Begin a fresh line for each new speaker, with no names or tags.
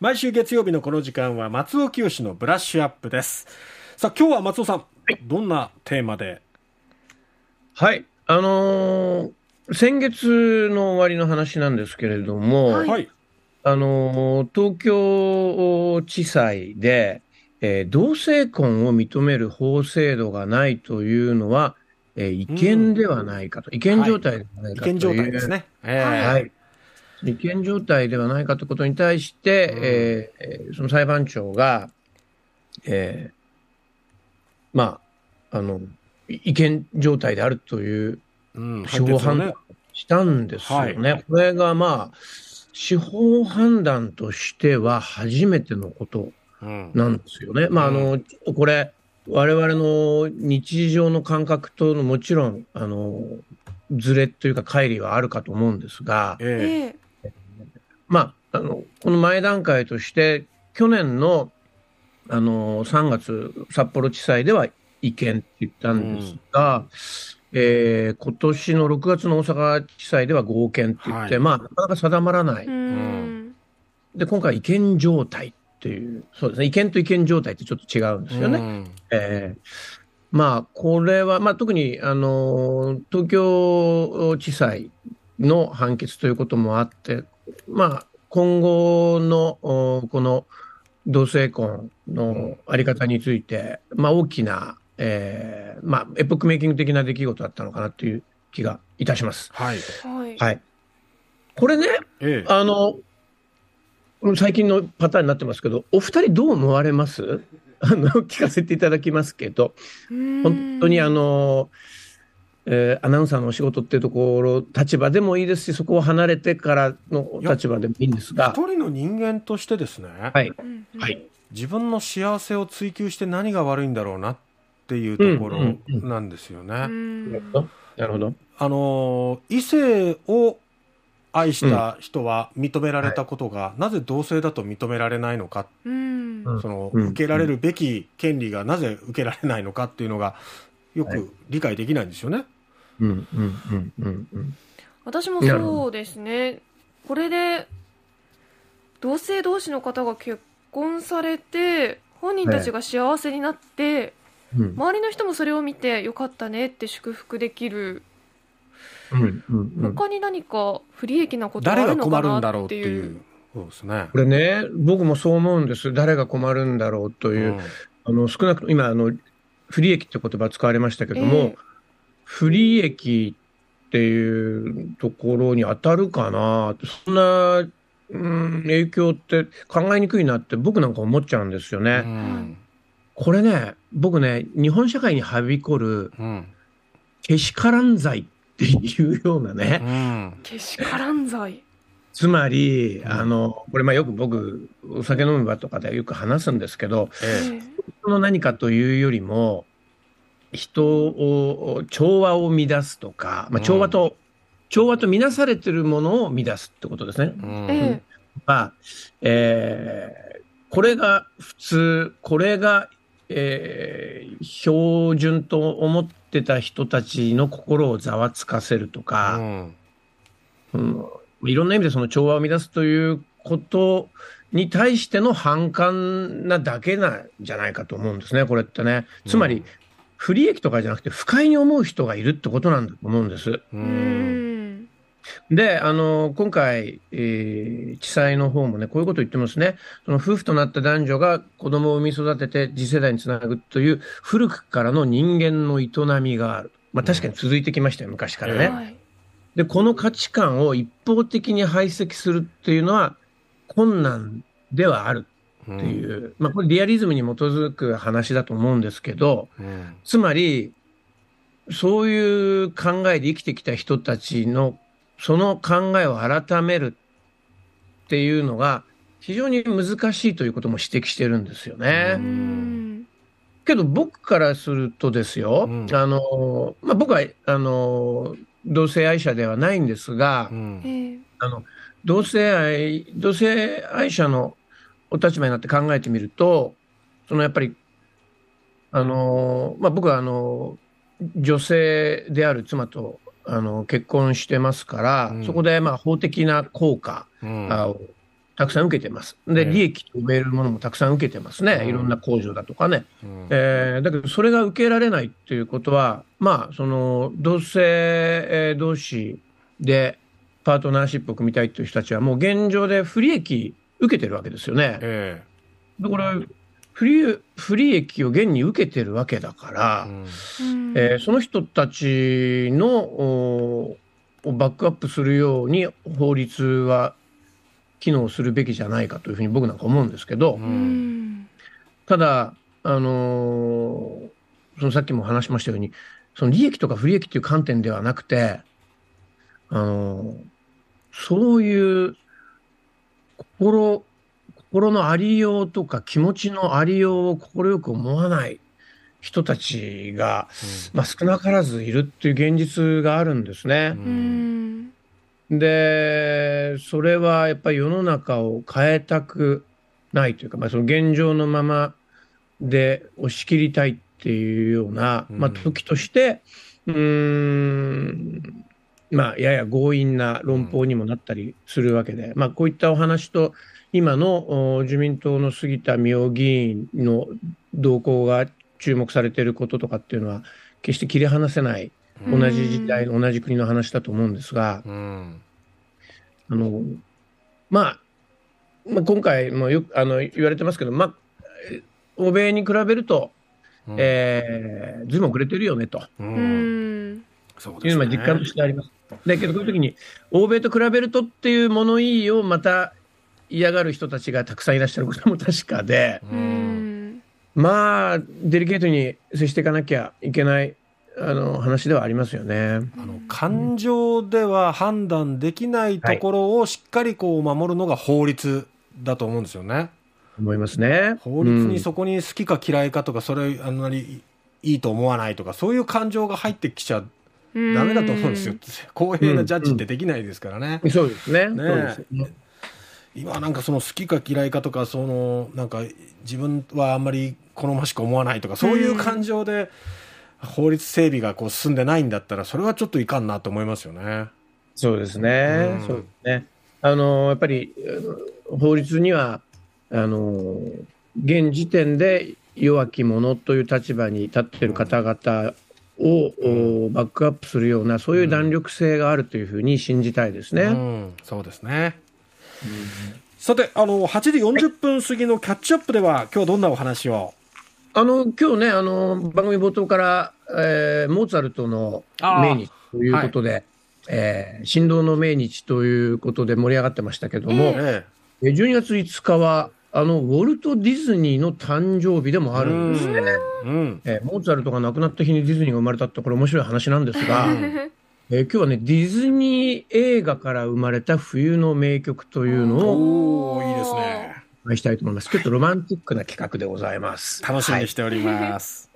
毎週月曜日のこの時間は松尾清のブラッシュアップです。さあ今日は松尾さん、はい、どんなテーマで？
はい。あのー、先月の終わりの話なんですけれども、はい、あのー、東京地裁で、えー、同性婚を認める法制度がないというのは、えー、違憲ではないかと、うん、違憲状態ではないかという、はい、違憲状態ですね。えー、はい。違憲状態ではないかということに対して、うん、えー、その裁判長が、えー、まあ、あの、違憲状態であるという司法判断したんですよね。うんはい、これがまあ、司法判断としては初めてのことなんですよね。うん、まあ、あの、これ、我々の日常の感覚とのもちろん、あの、ずれというか乖離はあるかと思うんですが、ええ、まあ、あの、この前段階として、去年の、あの、3月、札幌地裁では違憲って言ったんですが、うん。えー、今年の6月の大阪地裁では合憲って言って、はい、まあ、なかなか定まらない。で、今回、違憲状態っていう、そうですね、違憲と違憲状態ってちょっと違うんですよね。えー、まあ、これは、まあ、特に、あの、東京地裁の判決ということもあって、まあ、今後の、この同性婚のあり方について、まあ、大きな、えー、まあ、エポックメイキング的な出来事だったのかなという気がいたします。はい。はい。これね、ええ、あの、最近のパターンになってますけど、お二人どう思われます？あの、聞かせていただきますけど、本当にあの、えー、アナウンサーのお仕事っていうところ、立場でもいいですし、そこを離れてからの立場でもいいんですが。
一人の人間としてですね、はい。はい。自分の幸せを追求して何が悪いんだろうなっっていうところなんですよね。な
るほど。
あの異性を愛した人は認められたことが、うんはい、なぜ同性だと認められないのか、うん、その受けられるべき権利がなぜ受けられないのかっていうのがよく理解できないんですよね。
私もそうですね。これで同性同士の方が結婚されて本人たちが幸せになって、うん、周りの人もそれを見てよかったねって祝福できる、うんうんうん、他に何か不利益なことがあるのかなっていう。
そうですね。
これね、僕もそう思うんです。誰が困るんだろうという、うん、あの少なくとも今あの不利益って言葉使われましたけども、えー、不利益っていうところに当たるかな。そんな、うん、影響って考えにくいなって僕なんか思っちゃうんですよね。うんこれね、僕ね、日本社会にはびこる、けしからん罪っていうようなね。
けしからん罪。
つまり、あの、これまあよく僕、お酒飲む場とかでよく話すんですけど、ええ、の何かというよりも、人を、調和を乱すとか、まあ、調和と、うん、調和とみなされてるものを乱すってことですね。うん、まあ、えー、これが普通、これがえー、標準と思ってた人たちの心をざわつかせるとか、うん、うん、いろんな意味でその調和を乱すということに対しての反感なだけなんじゃないかと思うんですね、これってね。つまり、不利益とかじゃなくて不快に思う人がいるってことなんだと思うんです。うんで、あの、今回、えー、地裁の方もね、こういうことを言ってますね。その夫婦となった男女が子供を産み育てて次世代につなぐという古くからの人間の営みがある。まあ確かに続いてきましたよ、昔からね。で、この価値観を一方的に排斥するっていうのは困難ではあるっていう、うん、まあこれリアリズムに基づく話だと思うんですけど、うん、つまり、そういう考えで生きてきた人たちのその考えを改めるっていうのが非常に難しいということも指摘してるんですよね。けど僕からするとですよ、うん、あの、まあ、僕は、あの、同性愛者ではないんですが、うん、あの、同性愛、同性愛者のお立場になって考えてみると、そのやっぱり、あの、まあ、僕はあの、女性である妻とあの結婚してますから、うん、そこでまあ法的な効果をたくさん受けてます。で、利益と呼べるものもたくさん受けてますね。いろんな工場だとかね。うん、えー、だけど、それが受けられないっていうことは、まあ、その、同性、えー、同士でパートナーシップを組みたいっていう人たちは、もう現状で不利益受けてるわけですよね。えー、だから、不利不利益を現に受けてるわけだから、うん、えー、その人たちのをバックアップするように法律は機能するべきじゃないかというふうに僕なんか思うんですけど、うん、ただ、あのー、そのさっきも話しましたように、その利益とか不利益という観点ではなくて、あのー、そういう心、心のありようとか気持ちのありようを快く思わない人たちが、うん、まあ、少なからずいるっていう現実があるんですね。うん。で、それはやっぱり世の中を変えたくないというか、まあ、その現状のままで押し切りたいっていうような、まあ、時として、うん、まあ、やや強引な論法にもなったりするわけで、まあ、こういったお話と、今の自民党の杉田水脈議員の動向が注目されていることとかっていうのは、決して切り離せない同じ時代、同じ国の話だと思うんですが、うん、あの、まあ、まあ、今回もよくあの言われてますけど、まあ、欧米に比べると、うん、えー、ずいぶん遅れてるよねと。うん、そういうのは実感としてあります。だけど、こういう時に、欧米と比べるとっていう物言いをまた嫌がる人たちがたくさんいらっしゃることも確かで、うん、まあ、デリケートに接していかなきゃいけないあの話ではありますよね
あの感情では判断できないところをしっかりこう守るのが法律だと思うんですよね。
思いますね。
法律にそこに好きか嫌いかとか、それあんまりいいと思わないとか、そういう感情が入ってきちゃダメだと思うんですよ。公平なジャッジってできないですからね。
うんうん、そうですね。ね
今なんかその好きか嫌いかとか、そのなんか自分はあんまり好ましく思わないとか、そういう感情で、法律整備がこう進んでないんだったら、それはちょっといかんなと思いますよね。
そうですね。うん、そうですね。あの、やっぱり、法律には、あの、現時点で弱き者という立場に立っている方々を、うん、バックアップするような、そういう弾力性があるというふうに信じたいですね。うん、
そうですね。さて、あの、8時40分過ぎのキャッチアップでは、今日どんなお話を？
あの、今日ね、あの、番組冒頭から、えー、モーツァルトの命日ということで、はい、えー、振動の命日ということで盛り上がってましたけども、えー、12月5日は、あの、ウォルト・ディズニーの誕生日でもあるんですね。うんえー、モーツァルトが亡くなった日にディズニーが生まれたって、これ面白い話なんですが、えー、今日はね、ディズニー映画から生まれた冬の名曲というのを、
おいいですね。
お会いしたいと思います。ちょっとロマンティックな企画でございます。
楽しみにしております。